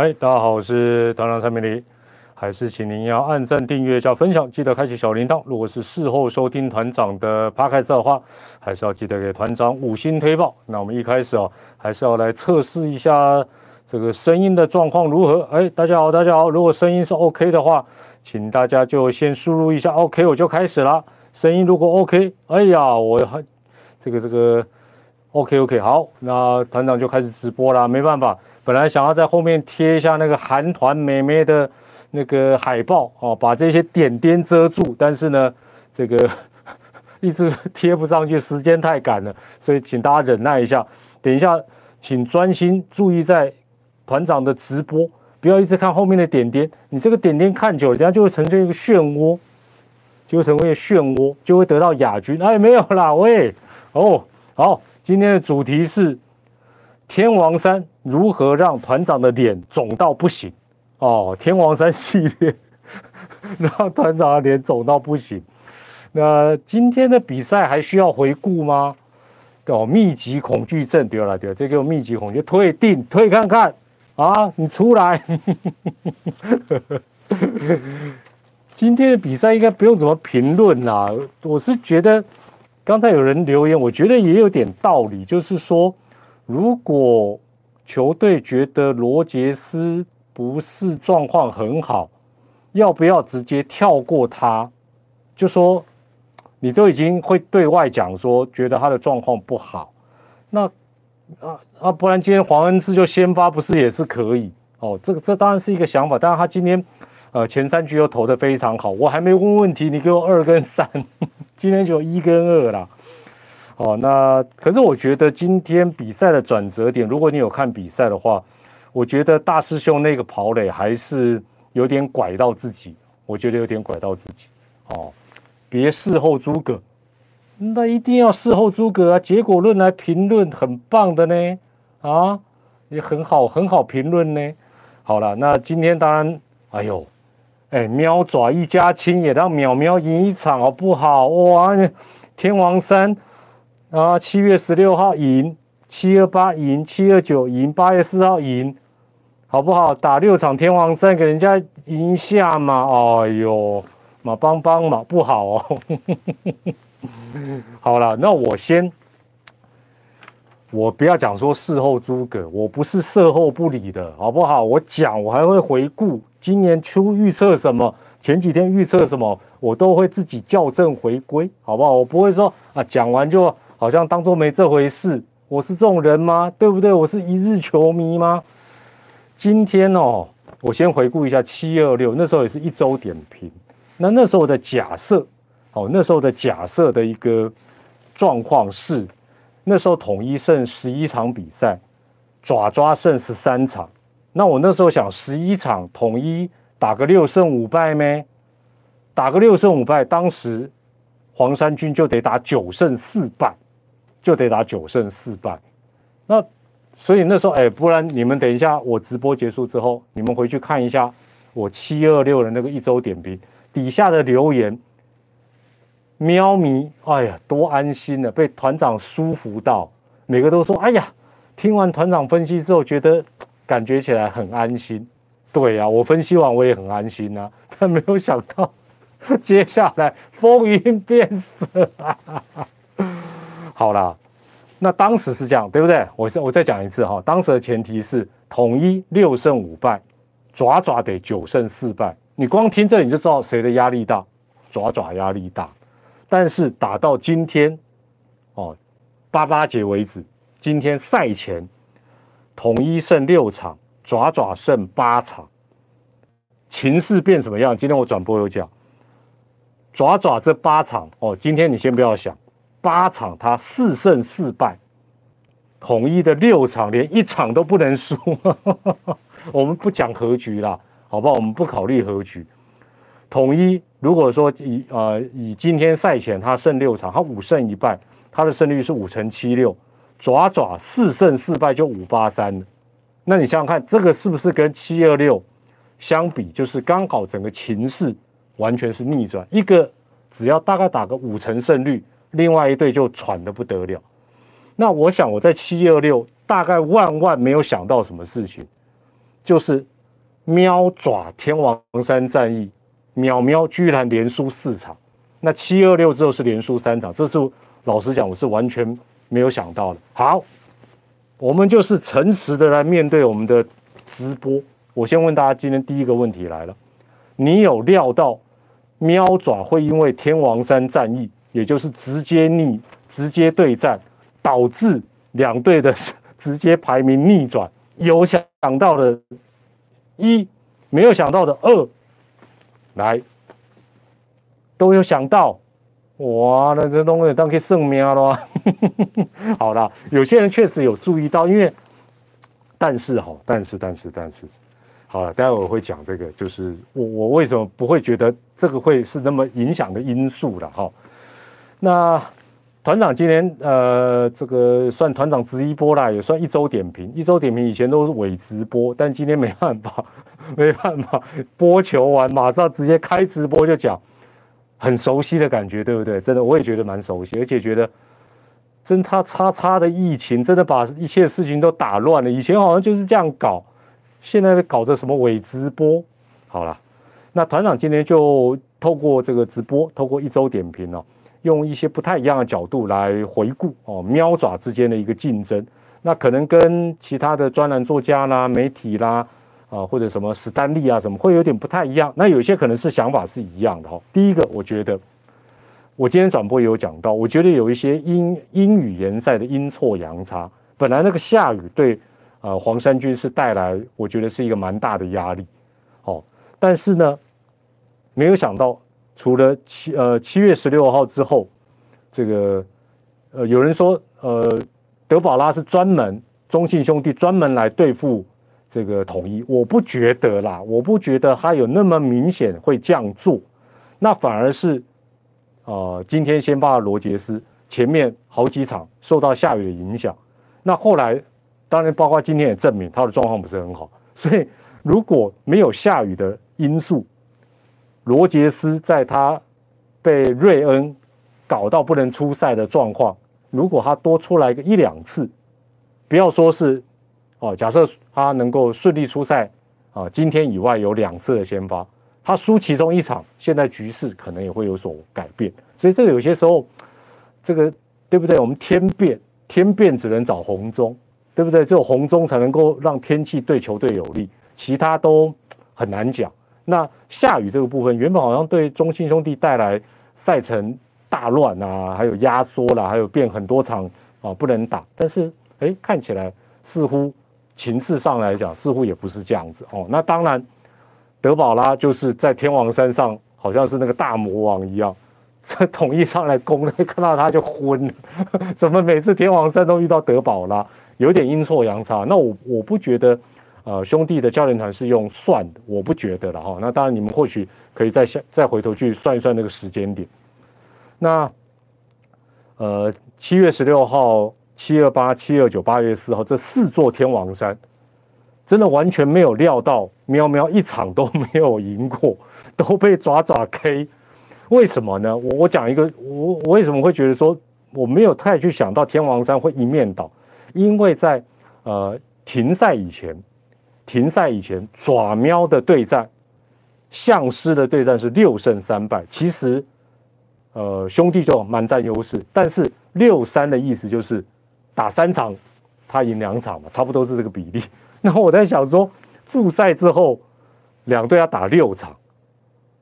嗨，大家好，我是团长蔡明黎，还是请您要按赞、订阅加分享，记得开启小铃铛。如果是事后收听团长的 p 开 d 的话，还是要记得给团长五星推报。那我们一开始哦，还是要来测试一下这个声音的状况如何。哎，大家好，大家好，如果声音是 OK 的话，请大家就先输入一下 OK，我就开始了。声音如果 OK，哎呀，我还这个这个 OK OK，好，那团长就开始直播啦，没办法。本来想要在后面贴一下那个韩团美眉的那个海报哦，把这些点点遮住，但是呢，这个 一直贴不上去，时间太赶了，所以请大家忍耐一下。等一下，请专心注意在团长的直播，不要一直看后面的点点。你这个点点看久了，等下就会成为一个漩涡，就会成为一个漩涡，就会得到亚军。哎，没有啦，喂，哦，好，今天的主题是。天王山如何让团长的脸肿到不行？哦，天王山系列 让团长的脸肿到不行。那今天的比赛还需要回顾吗？哦，密集恐惧症丢了丢，这个密集恐惧退定退看看啊，你出来。今天的比赛应该不用怎么评论啦。我是觉得刚才有人留言，我觉得也有点道理，就是说。如果球队觉得罗杰斯不是状况很好，要不要直接跳过他？就说你都已经会对外讲说，觉得他的状况不好，那啊啊，不然今天黄恩志就先发，不是也是可以？哦，这个这当然是一个想法，但是他今天呃前三局又投的非常好，我还没问问题，你给我二跟三，今天就一跟二了。哦，那可是我觉得今天比赛的转折点，如果你有看比赛的话，我觉得大师兄那个跑垒还是有点拐到自己，我觉得有点拐到自己。哦，别事后诸葛，那一定要事后诸葛啊！结果论来评论很棒的呢，啊，也很好很好评论呢。好了，那今天当然，哎呦，哎，喵爪一家亲也让淼淼赢一场好不好？哇，天王山。啊，七月十六号赢，七二八赢，七二九赢，八月四号赢，好不好？打六场天王山给人家赢一下嘛？哎呦，马邦邦嘛，不好哦。好了，那我先，我不要讲说事后诸葛，我不是事后不理的，好不好？我讲，我还会回顾今年初预测什么，前几天预测什么，我都会自己校正回归，好不好？我不会说啊，讲完就。好像当做没这回事，我是这种人吗？对不对？我是一日球迷吗？今天哦，我先回顾一下七二六，那时候也是一周点评。那那时候的假设，哦，那时候的假设的一个状况是，那时候统一胜十一场比赛，爪爪胜十三场。那我那时候想，十一场统一打个六胜五败咩？打个六胜五败，当时黄山军就得打九胜四败。就得打九胜四败，那所以那时候哎，不然你们等一下，我直播结束之后，你们回去看一下我七二六的那个一周点评底下的留言，喵咪，哎呀，多安心的，被团长舒服到，每个都说，哎呀，听完团长分析之后，觉得感觉起来很安心。对呀，我分析完我也很安心啊，但没有想到接下来风云变色。好啦，那当时是这样，对不对？我再我再讲一次哈，当时的前提是统一六胜五败，爪爪得九胜四败。你光听这你就知道谁的压力大，爪爪压力大。但是打到今天，哦，八八节为止，今天赛前统一胜六场，爪爪胜八场，情势变什么样？今天我转播有讲，爪爪这八场哦，今天你先不要想。八场他四胜四败，统一的六场连一场都不能输。我们不讲和局啦，好不好？我们不考虑和局。统一如果说以呃以今天赛前他胜六场，他五胜一败，他的胜率是五成七六。爪爪四胜四败就五八三那你想想看，这个是不是跟七二六相比，就是刚好整个情势完全是逆转？一个只要大概打个五成胜率。另外一队就喘得不得了，那我想我在七二六大概万万没有想到什么事情，就是喵爪天王山战役，喵喵居然连输四场，那七二六之后是连输三场，这是老实讲我是完全没有想到的。好，我们就是诚实的来面对我们的直播。我先问大家，今天第一个问题来了，你有料到喵爪会因为天王山战役，也就是直接逆直接对战，导致两队的 直接排名逆转？有想到的，一没有想到的二，来都有想到，哇，那这东西当可以圣命了。好了，有些人确实有注意到，因为但是哈，但是但是但是，好了，待会我会讲这个，就是我我为什么不会觉得这个会是那么影响的因素了哈？那。团长今天呃，这个算团长直一波啦，也算一周点评。一周点评以前都是伪直播，但今天没办法，没办法，播球完马上直接开直播就讲，很熟悉的感觉，对不对？真的，我也觉得蛮熟悉，而且觉得真他叉叉的疫情真的把一切事情都打乱了。以前好像就是这样搞，现在搞的什么伪直播？好了，那团长今天就透过这个直播，透过一周点评哦。用一些不太一样的角度来回顾哦，喵爪之间的一个竞争，那可能跟其他的专栏作家啦、媒体啦啊，或者什么史丹利啊什么，会有点不太一样。那有些可能是想法是一样的哈。第一个，我觉得我今天转播也有讲到，我觉得有一些英英语联赛的阴错阳差，本来那个下雨对呃黄山军是带来，我觉得是一个蛮大的压力哦，但是呢，没有想到。除了七呃七月十六号之后，这个呃有人说呃德保拉是专门中信兄弟专门来对付这个统一，我不觉得啦，我不觉得他有那么明显会这样做，那反而是呃今天先发罗杰斯前面好几场受到下雨的影响，那后来当然包括今天也证明他的状况不是很好，所以如果没有下雨的因素。罗杰斯在他被瑞恩搞到不能出赛的状况，如果他多出来个一两次，不要说是哦，假设他能够顺利出赛啊，今天以外有两次的先发，他输其中一场，现在局势可能也会有所改变。所以这个有些时候，这个对不对？我们天变，天变只能找红中，对不对？只有红中才能够让天气对球队有利，其他都很难讲。那下雨这个部分，原本好像对中信兄弟带来赛程大乱啊，还有压缩啦，还有变很多场啊不能打。但是哎，看起来似乎情势上来讲，似乎也不是这样子哦。那当然，德保拉就是在天王山上，好像是那个大魔王一样，这统一上来攻了，看到他就昏了。怎么每次天王山都遇到德保拉，有点阴错阳差？那我我不觉得。呃，兄弟的教练团是用算的，我不觉得了哈。那当然，你们或许可以再下再回头去算一算那个时间点。那呃，七月十六号、七二八、七二九、八月四号这四座天王山，真的完全没有料到，喵喵一场都 没有赢过，都被爪爪 K。为什么呢？我我讲一个，我我为什么会觉得说我没有太去想到天王山会一面倒？因为在呃停赛以前。停赛以前，爪喵的对战，相师的对战是六胜三败。其实，呃，兄弟就蛮占优势，但是六三的意思就是打三场，他赢两场嘛，差不多是这个比例。然后我在想说，复赛之后两队要打六场，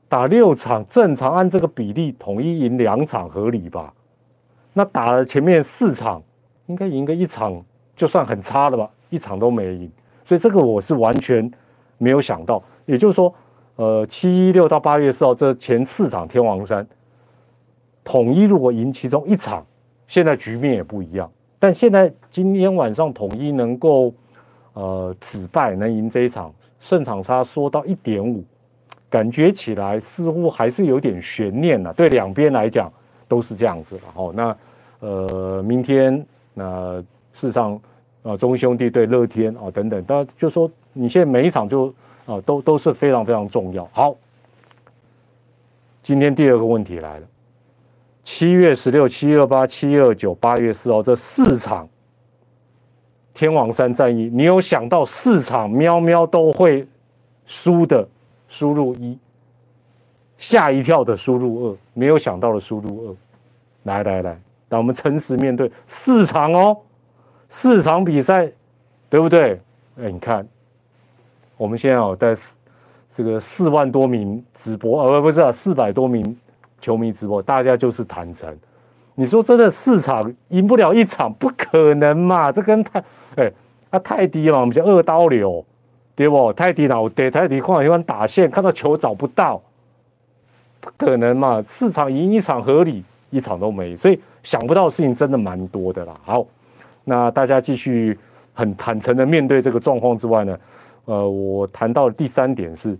打六场正常按这个比例统一赢两场合理吧？那打了前面四场，应该赢个一场就算很差了吧？一场都没赢。所以这个我是完全没有想到，也就是说，呃，七一六到八月四号这前四场天王山，统一如果赢其中一场，现在局面也不一样。但现在今天晚上统一能够呃止败，能赢这一场，胜场差缩到一点五，感觉起来似乎还是有点悬念了。对两边来讲都是这样子了。哦，那呃，明天那事实上。啊，中兄弟对乐天啊，等等，当然就说你现在每一场就啊，都都是非常非常重要。好，今天第二个问题来了，七月十六、七二八、七二九、八月四号这四场天王山战役，你有想到四场喵喵都会输的，输入一，吓一跳的输入二，没有想到的输入二，来来来，让我们诚实面对四场哦，四场比赛，对不对？哎，你看，我们现在哦，在这个四万多名直播，呃，不是啊四百多名球迷直播，大家就是坦诚。你说真的，四场赢不了一场，不可能嘛？这跟太，哎，他太低了，我们叫二刀流，对不？太低了，我得太低，况喜欢打线，看到球找不到，不可能嘛？四场赢一场合理，一场都没，所以想不到的事情真的蛮多的啦。好，那大家继续很坦诚的面对这个状况之外呢，呃，我谈到的第三点是，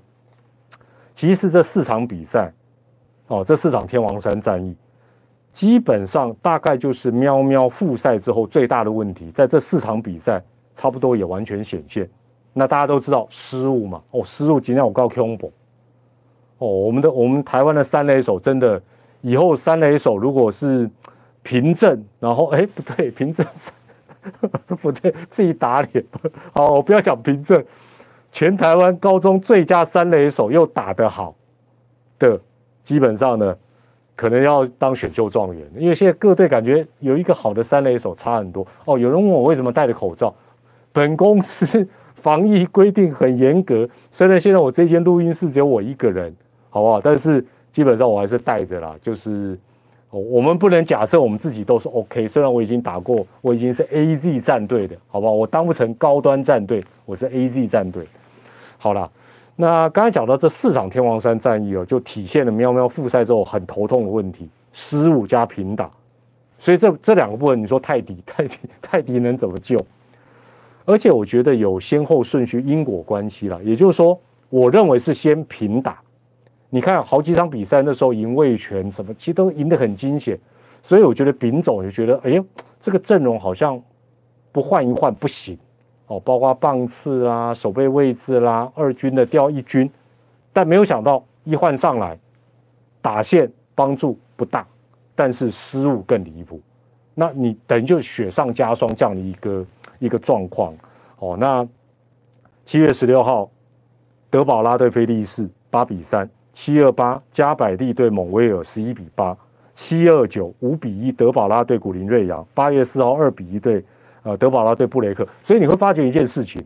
其实这四场比赛，哦，这四场天王山战役。基本上大概就是喵喵复赛之后最大的问题，在这四场比赛差不多也完全显现。那大家都知道失误嘛？哦，失误今天我告 Q 博，哦，我们的我们台湾的三垒手真的以后三垒手如果是凭证，然后哎不对，凭证不对，自己打脸。好，我不要讲凭证，全台湾高中最佳三垒手又打得好的，基本上呢。可能要当选秀状元，因为现在各队感觉有一个好的三垒手差很多哦。有人问我为什么戴着口罩？本公司 防疫规定很严格，虽然现在我这间录音室只有我一个人，好不好？但是基本上我还是戴着啦。就是我们不能假设我们自己都是 OK。虽然我已经打过，我已经是 AZ 战队的，好不好？我当不成高端战队，我是 AZ 战队。好了。那刚才讲到这四场天王山战役哦，就体现了喵喵复赛之后很头痛的问题：失误加平打。所以这这两个部分，你说泰迪、泰迪、泰迪能怎么救？而且我觉得有先后顺序、因果关系了。也就是说，我认为是先平打。你看好几场比赛那时候赢卫权什么，其实都赢得很惊险。所以我觉得丙总也觉得，哎呦，这个阵容好像不换一换不行。哦，包括棒次啦、守备位置啦，二军的调一军，但没有想到一换上来，打线帮助不大，但是失误更离谱。那你等于就雪上加霜这样的一个一个状况。哦，那七月十六号，德保拉对菲利士八比三，七二八加百利对蒙威尔十一比八，七二九五比一德保拉对古林瑞阳，八月四号二比一对。呃，德保拉对布雷克，所以你会发觉一件事情，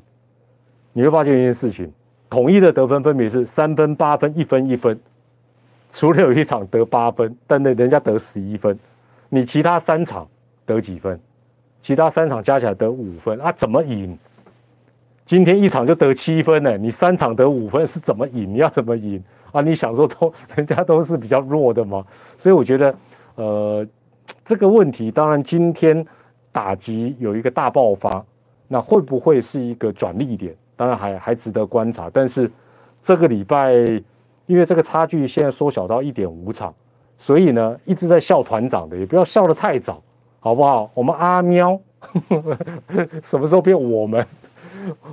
你会发现一件事情，统一的得分分别是三分、八分、一分、一分，除了有一场得八分，但那人家得十一分，你其他三场得几分？其他三场加起来得五分啊？怎么赢？今天一场就得七分呢？你三场得五分是怎么赢？你要怎么赢啊？你想说都人家都是比较弱的嘛？所以我觉得，呃，这个问题当然今天。打击有一个大爆发，那会不会是一个转利点？当然还还值得观察。但是这个礼拜，因为这个差距现在缩小到一点五场，所以呢一直在笑团长的，也不要笑得太早，好不好？我们阿喵 什么时候变我们？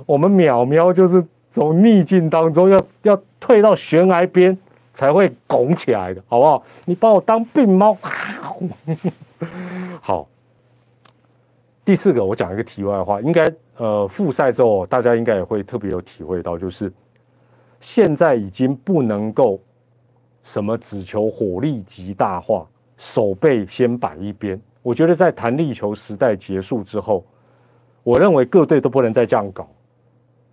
我们淼喵就是从逆境当中要要退到悬崖边才会拱起来的，好不好？你把我当病猫，好。第四个，我讲一个题外话，应该呃复赛之后，大家应该也会特别有体会到，就是现在已经不能够什么只求火力极大化，手背先摆一边。我觉得在弹力球时代结束之后，我认为各队都不能再这样搞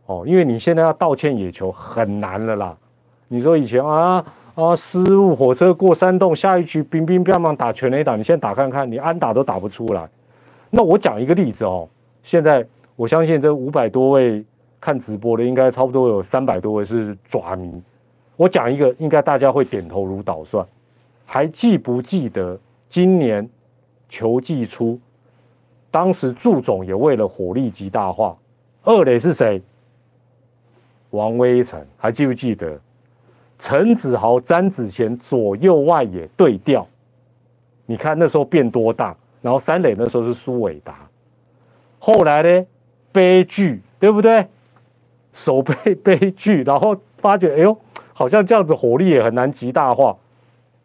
哦，因为你现在要道歉野球很难了啦。你说以前啊啊失误火车过山洞，下一局兵兵乓乓打全垒打，你现在打看看，你安打都打不出来。那我讲一个例子哦，现在我相信这五百多位看直播的，应该差不多有三百多位是爪迷。我讲一个，应该大家会点头如捣蒜。还记不记得今年球季初，当时祝总也为了火力极大化，二垒是谁？王威成，还记不记得？陈子豪、詹子贤左右外野对调，你看那时候变多大？然后三垒那时候是苏伟达，后来呢，悲剧对不对？手背 悲剧，然后发觉哎呦，好像这样子火力也很难极大化，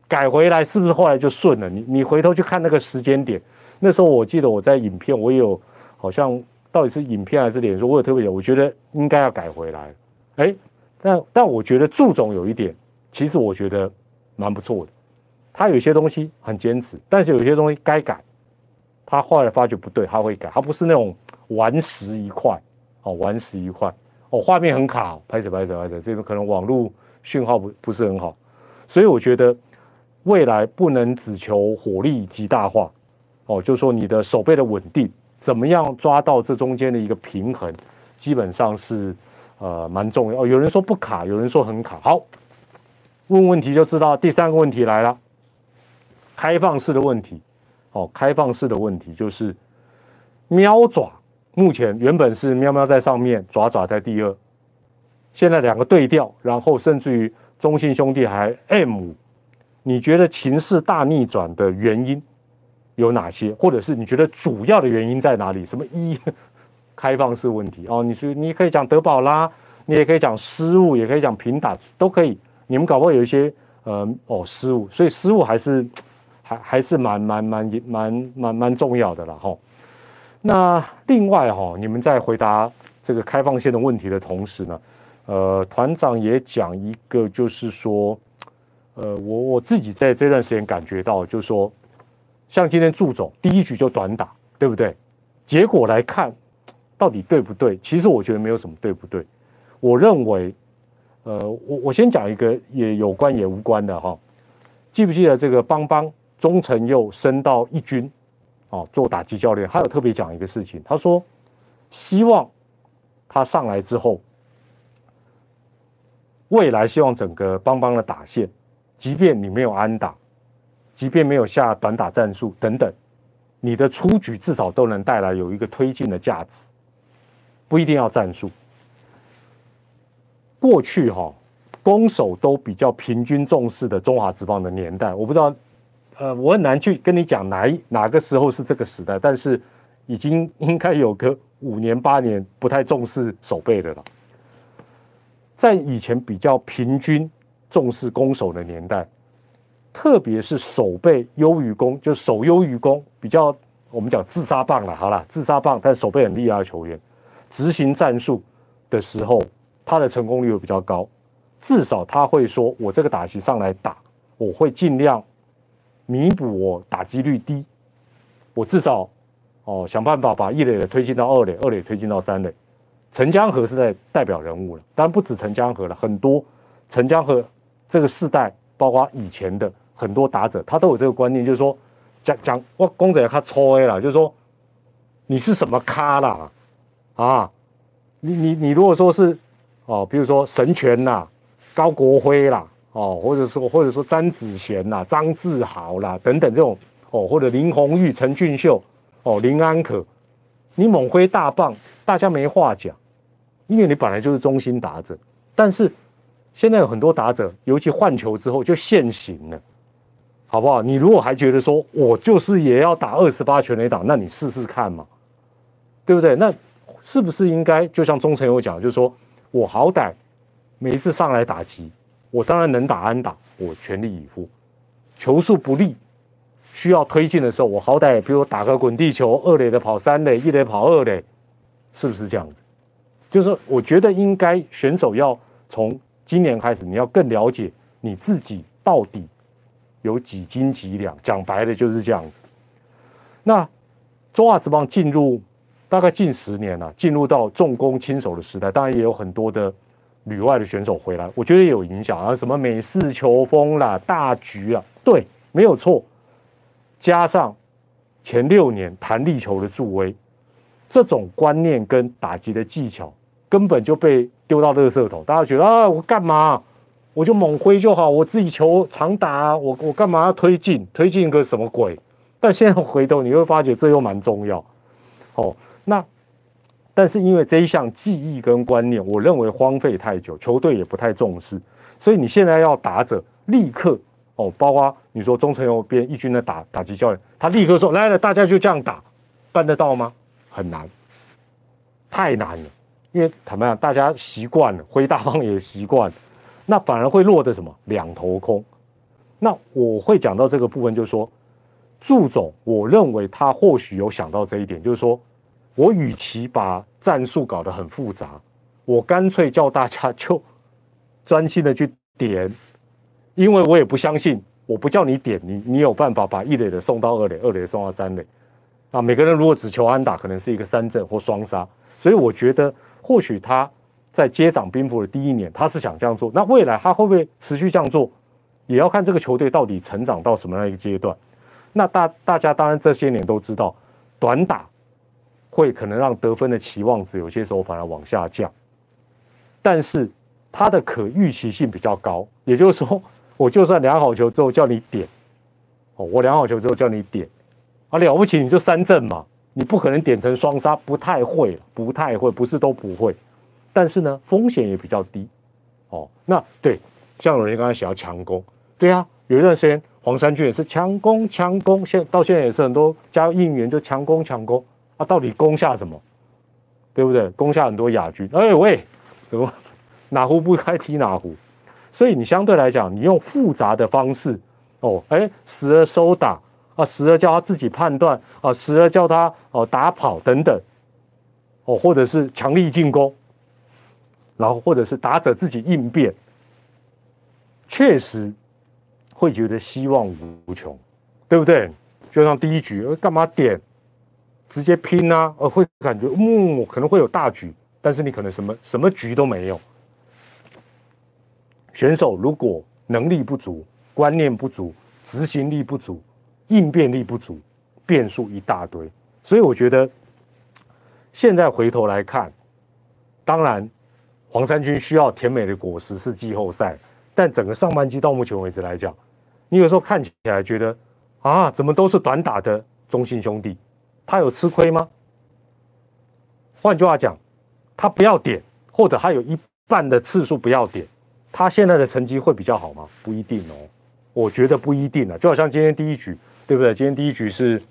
改回来是不是后来就顺了？你你回头去看那个时间点，那时候我记得我在影片我有好像到底是影片还是脸书，我有特别有，我觉得应该要改回来。哎，但但我觉得祝总有一点，其实我觉得蛮不错的。他有些东西很坚持，但是有些东西该改，他后来发觉不对，他会改。他不是那种顽石一块，哦，顽石一块，哦，画面很卡，拍着拍着拍着，这边可能网络讯号不不是很好，所以我觉得未来不能只求火力极大化，哦，就说你的手背的稳定。怎么样抓到这中间的一个平衡，基本上是呃蛮重要。有人说不卡，有人说很卡。好，问问题就知道。第三个问题来了，开放式的问题。哦，开放式的问题就是喵爪，目前原本是喵喵在上面，爪爪在第二，现在两个对调，然后甚至于中信兄弟还 M，你觉得情势大逆转的原因？有哪些，或者是你觉得主要的原因在哪里？什么一开放式问题哦？你说你可以讲德保拉，你也可以讲失误，也可以讲平打，都可以。你们搞不好有一些呃哦失误，所以失误还是还还是蛮蛮蛮蛮蛮蛮重要的了哈。那另外哈，你们在回答这个开放线的问题的同时呢，呃，团长也讲一个，就是说，呃，我我自己在这段时间感觉到，就是说。像今天祝总第一局就短打，对不对？结果来看，到底对不对？其实我觉得没有什么对不对。我认为，呃，我我先讲一个也有关也无关的哈。记不记得这个邦邦钟成又升到一军，哦，做打击教练，他有特别讲一个事情，他说希望他上来之后，未来希望整个邦邦的打线，即便你没有安打。即便没有下短打战术等等，你的出局至少都能带来有一个推进的价值，不一定要战术。过去哈，攻守都比较平均重视的中华职棒的年代，我不知道，呃，我很难去跟你讲哪一哪个时候是这个时代，但是已经应该有个五年八年不太重视守备的了。在以前比较平均重视攻守的年代。特别是守备优于攻，就守优于攻，比较我们讲自杀棒了，好了，自杀棒，但守备很厉害的球员，执行战术的时候，他的成功率会比较高。至少他会说，我这个打击上来打，我会尽量弥补我打击率低，我至少哦想办法把一垒的推进到二垒，二垒推进到三垒。陈江河是在代表人物了，当然不止陈江河了，很多陈江河这个世代，包括以前的。很多打者他都有这个观念，就是说讲讲我公仔他抽 A 了，就是说你是什么咖啦啊？你你你如果说是哦，比如说神拳啦、高国辉啦，哦，或者说或者说詹子贤啦、张志豪啦等等这种哦，或者林红玉、陈俊秀哦、林安可，你猛挥大棒，大家没话讲，因为你本来就是中心打者。但是现在有很多打者，尤其换球之后就现形了。好不好？你如果还觉得说我就是也要打二十八全垒打，那你试试看嘛，对不对？那是不是应该就像钟成有讲，就是说我好歹每一次上来打击，我当然能打安打，我全力以赴。球速不利，需要推进的时候，我好歹比如打个滚地球，二垒的跑三垒，一垒跑二垒，是不是这样子？就是说，我觉得应该选手要从今年开始，你要更了解你自己到底。有几斤几两，讲白了就是这样子。那中华职棒进入大概近十年了，进入到重攻轻手的时代，当然也有很多的旅外的选手回来，我觉得也有影响啊，什么美式球风啦、大局啊，对，没有错。加上前六年弹力球的助威，这种观念跟打击的技巧根本就被丢到垃圾桶，大家觉得啊，我干嘛？我就猛挥就好，我自己球长打，我我干嘛要推进？推进个什么鬼？但现在回头你会发觉这又蛮重要。哦，那但是因为这一项记忆跟观念，我认为荒废太久，球队也不太重视，所以你现在要打者立刻哦，包括你说中层、右边一军的打打击教练，他立刻说来了，大家就这样打，办得到吗？很难，太难了，因为坦白讲，大家习惯了，挥大方也习惯了。那反而会落得什么两头空？那我会讲到这个部分，就是说，祝总，我认为他或许有想到这一点，就是说，我与其把战术搞得很复杂，我干脆叫大家就专心的去点，因为我也不相信，我不叫你点，你你有办法把一垒的送到二垒，二垒送到三垒啊？每个人如果只求安打，可能是一个三振或双杀，所以我觉得或许他在接掌兵符的第一年，他是想这样做，那未来他会不会持续这样做，也要看这个球队到底成长到什么样一个阶段。那大大家当然这些年都知道，短打。会可能让得分的期望值有些时候反而往下降，但是它的可预期性比较高。也就是说，我就算量好球之后叫你点，哦，我量好球之后叫你点，啊，了不起你就三振嘛，你不可能点成双杀，不太会，不太会，不是都不会。但是呢，风险也比较低，哦，那对，像有人刚才写要强攻，对啊，有一段时间黄山军也是强攻强攻，现到现在也是很多加应援就强攻强攻。他到底攻下什么？对不对？攻下很多亚军。哎喂，怎么哪壶不开提哪壶？所以你相对来讲，你用复杂的方式哦，哎，时而收打啊，时而叫他自己判断啊，时而叫他哦打跑等等哦，或者是强力进攻，然后或者是打者自己应变，确实会觉得希望无穷，对不对？就像第一局，干嘛点？直接拼啊，而会感觉嗯可能会有大局，但是你可能什么什么局都没有。选手如果能力不足、观念不足、执行力不足、应变力不足，变数一大堆。所以我觉得现在回头来看，当然黄山军需要甜美的果实是季后赛，但整个上半季到目前为止来讲，你有时候看起来觉得啊，怎么都是短打的中信兄弟。他有吃亏吗？换句话讲，他不要点，或者他有一半的次数不要点，他现在的成绩会比较好吗？不一定哦，我觉得不一定啊。就好像今天第一局，对不对？今天第一局是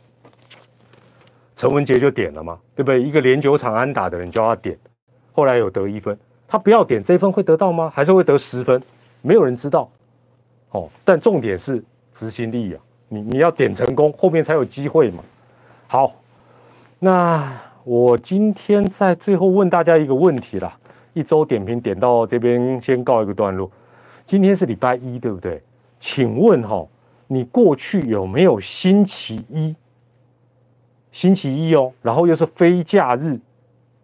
陈文杰就点了嘛，对不对？一个连九场安打的人叫他点，后来有得一分，他不要点这一分会得到吗？还是会得十分？没有人知道。哦，但重点是执行力啊，你你要点成功，后面才有机会嘛。好。那我今天在最后问大家一个问题啦，一周点评点到这边先告一个段落。今天是礼拜一，对不对？请问哈，你过去有没有星期一？星期一哦，然后又是非假日，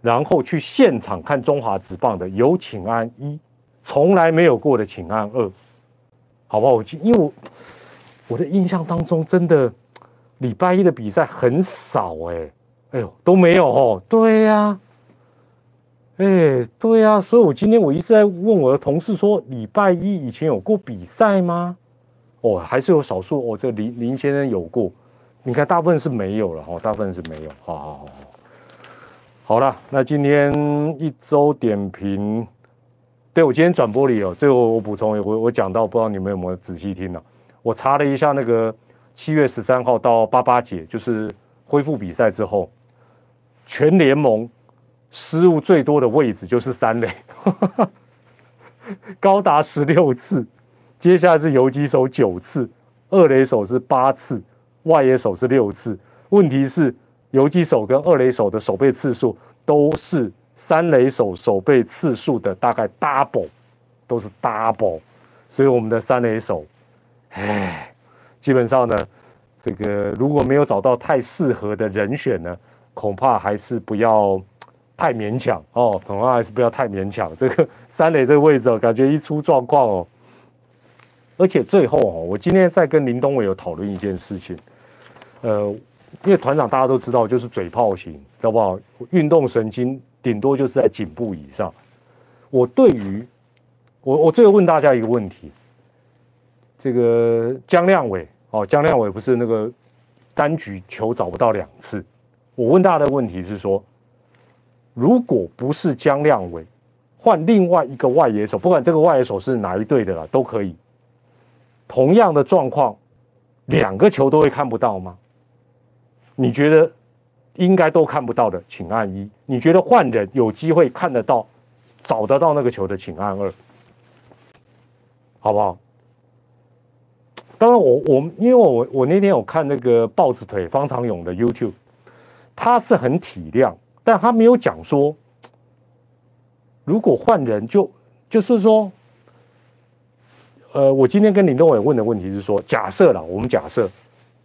然后去现场看中华职棒的，有请按一，从来没有过的请按二，好不好？我因为我我的印象当中，真的礼拜一的比赛很少哎。哎呦，都没有哦。对呀，哎，对呀，所以我今天我一直在问我的同事说，礼拜一以前有过比赛吗？哦，还是有少数哦。这林林先生有过，你看大部分是没有了哦，大部分是没有。好好好，好了，那今天一周点评，对我今天转播里哦，最后我补充，我我讲到，不知道你们有没有仔细听呢？我查了一下那个七月十三号到八八节，就是恢复比赛之后。全联盟失误最多的位置就是三垒，高达十六次。接下来是游击手九次，二垒手是八次，外野手是六次。问题是游击手跟二垒手的守备次数都是三垒手守备次数的大概 double，都是 double。所以我们的三垒手，唉，基本上呢，这个如果没有找到太适合的人选呢。恐怕还是不要太勉强哦，恐怕还是不要太勉强。这个三垒这个位置哦，感觉一出状况哦，而且最后哦，我今天在跟林东伟有讨论一件事情，呃，因为团长大家都知道，就是嘴炮型，好不好？运动神经顶多就是在颈部以上。我对于我我最后问大家一个问题，这个江亮伟哦，江亮伟不是那个单局球找不到两次。我问大家的问题是说，如果不是江亮伟，换另外一个外野手，不管这个外野手是哪一队的啦，都可以。同样的状况，两个球都会看不到吗？你觉得应该都看不到的，请按一；你觉得换人有机会看得到、找得到那个球的，请按二，好不好？当然，我我因为我我那天有看那个豹子腿方长勇的 YouTube。他是很体谅但他没有讲说，如果换人就就是说，呃，我今天跟林东伟问的问题是说，假设了，我们假设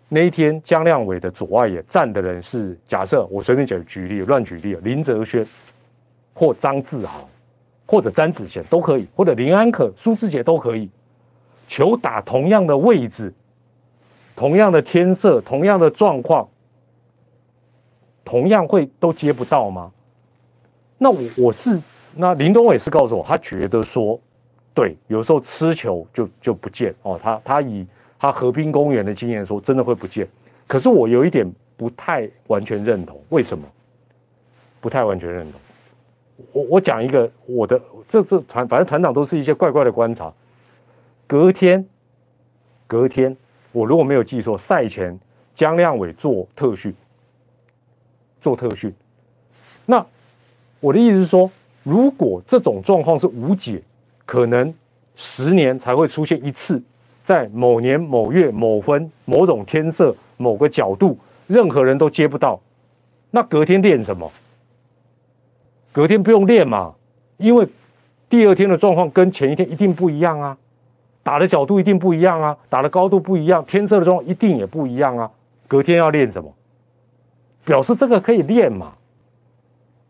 那一天江亮伟的左外野站的人是假设，我随便举举例，乱举例，林哲轩或张志豪或者詹子贤都可以，或者林安可、苏志杰都可以，球打同样的位置，同样的天色，同样的状况。同样会都接不到吗？那我我是那林东伟是告诉我，他觉得说，对，有时候吃球就就不见哦。他他以他和平公园的经验说，真的会不见。可是我有一点不太完全认同，为什么？不太完全认同。我我讲一个我的这这团，反正团长都是一些怪怪的观察。隔天，隔天，我如果没有记错，赛前江亮伟做特训。做特训，那我的意思是说，如果这种状况是无解，可能十年才会出现一次，在某年某月某分某种天色某个角度，任何人都接不到，那隔天练什么？隔天不用练嘛，因为第二天的状况跟前一天一定不一样啊，打的角度一定不一样啊，打的高度不一样，天色的状况一定也不一样啊，隔天要练什么？表示这个可以练嘛？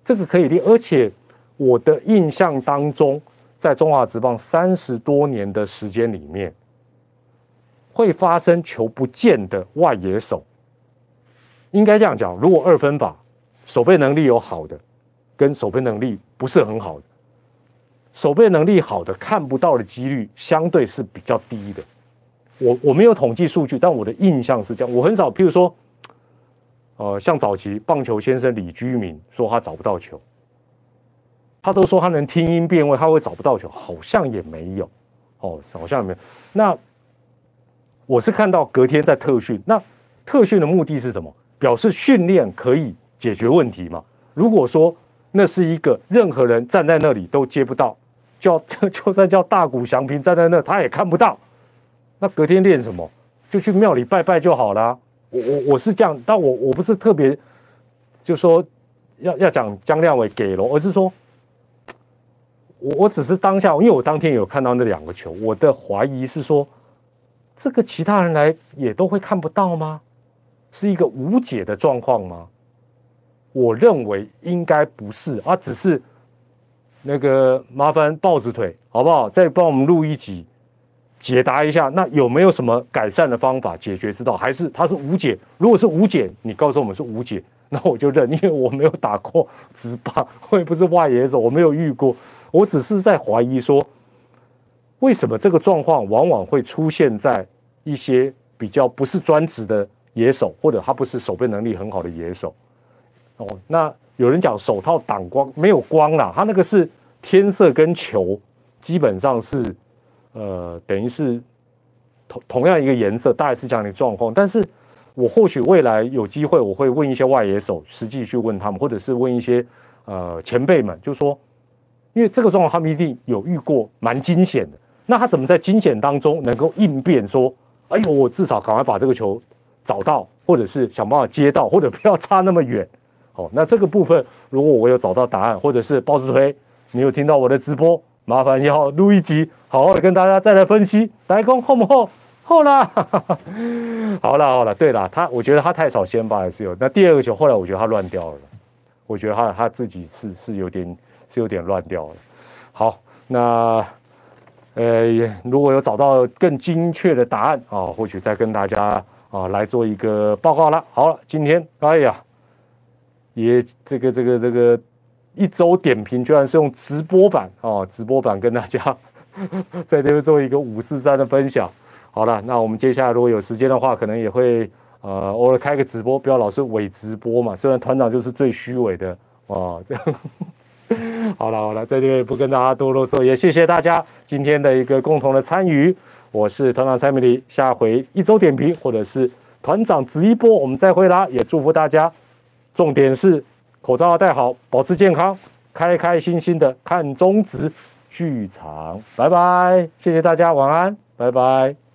这个可以练，而且我的印象当中，在中华职棒三十多年的时间里面，会发生球不见的外野手，应该这样讲：如果二分法，守备能力有好的，跟守备能力不是很好的，守备能力好的看不到的几率相对是比较低的。我我没有统计数据，但我的印象是这样。我很少，譬如说。呃，像早期棒球先生李居明说他找不到球，他都说他能听音辨位，他会找不到球，好像也没有，哦，好像也没有。那我是看到隔天在特训，那特训的目的是什么？表示训练可以解决问题嘛？如果说那是一个任何人站在那里都接不到，叫 就算叫大谷祥平站在那，他也看不到，那隔天练什么？就去庙里拜拜就好了。我我我是这样，但我我不是特别就说要要讲江亮伟给了，而是说，我我只是当下，因为我当天有看到那两个球，我的怀疑是说，这个其他人来也都会看不到吗？是一个无解的状况吗？我认为应该不是，啊，只是那个麻烦豹子腿好不好？再帮我们录一集。解答一下，那有没有什么改善的方法解决之道？还是它是无解？如果是无解，你告诉我们是无解，那我就认，因为我没有打过直棒，我也不是外野手，我没有遇过。我只是在怀疑说，为什么这个状况往往会出现在一些比较不是专职的野手，或者他不是守备能力很好的野手。哦，那有人讲手套挡光没有光啦，他那个是天色跟球基本上是。呃，等于是同同样一个颜色，大概是这样的状况。但是我或许未来有机会，我会问一些外野手，实际去问他们，或者是问一些呃前辈们，就说，因为这个状况他们一定有遇过，蛮惊险的。那他怎么在惊险当中能够应变？说，哎呦，我至少赶快把这个球找到，或者是想办法接到，或者不要差那么远。好，那这个部分，如果我有找到答案，或者是包子推，你有听到我的直播？麻烦要录一集，好好的跟大家再来分析。来攻后不后？后 啦，好了好了。对了，他我觉得他太少先发还是有。那第二个球后来我觉得他乱掉了，我觉得他他自己是是有点是有点乱掉了。好，那呃如果有找到更精确的答案啊，或许再跟大家啊来做一个报告了。好了，今天哎呀，也这个这个这个。一周点评居然是用直播版哦，直播版跟大家在这边做一个五四三的分享。好了，那我们接下来如果有时间的话，可能也会呃偶尔开个直播，不要老是伪直播嘛。虽然团长就是最虚伪的哦，这样。好了好了，在这边不跟大家多啰嗦，也谢谢大家今天的一个共同的参与。我是团长蔡美丽，下回一周点评或者是团长直一波，我们再会啦。也祝福大家，重点是。口罩要戴好，保持健康，开开心心的看中职剧场，拜拜，谢谢大家，晚安，拜拜。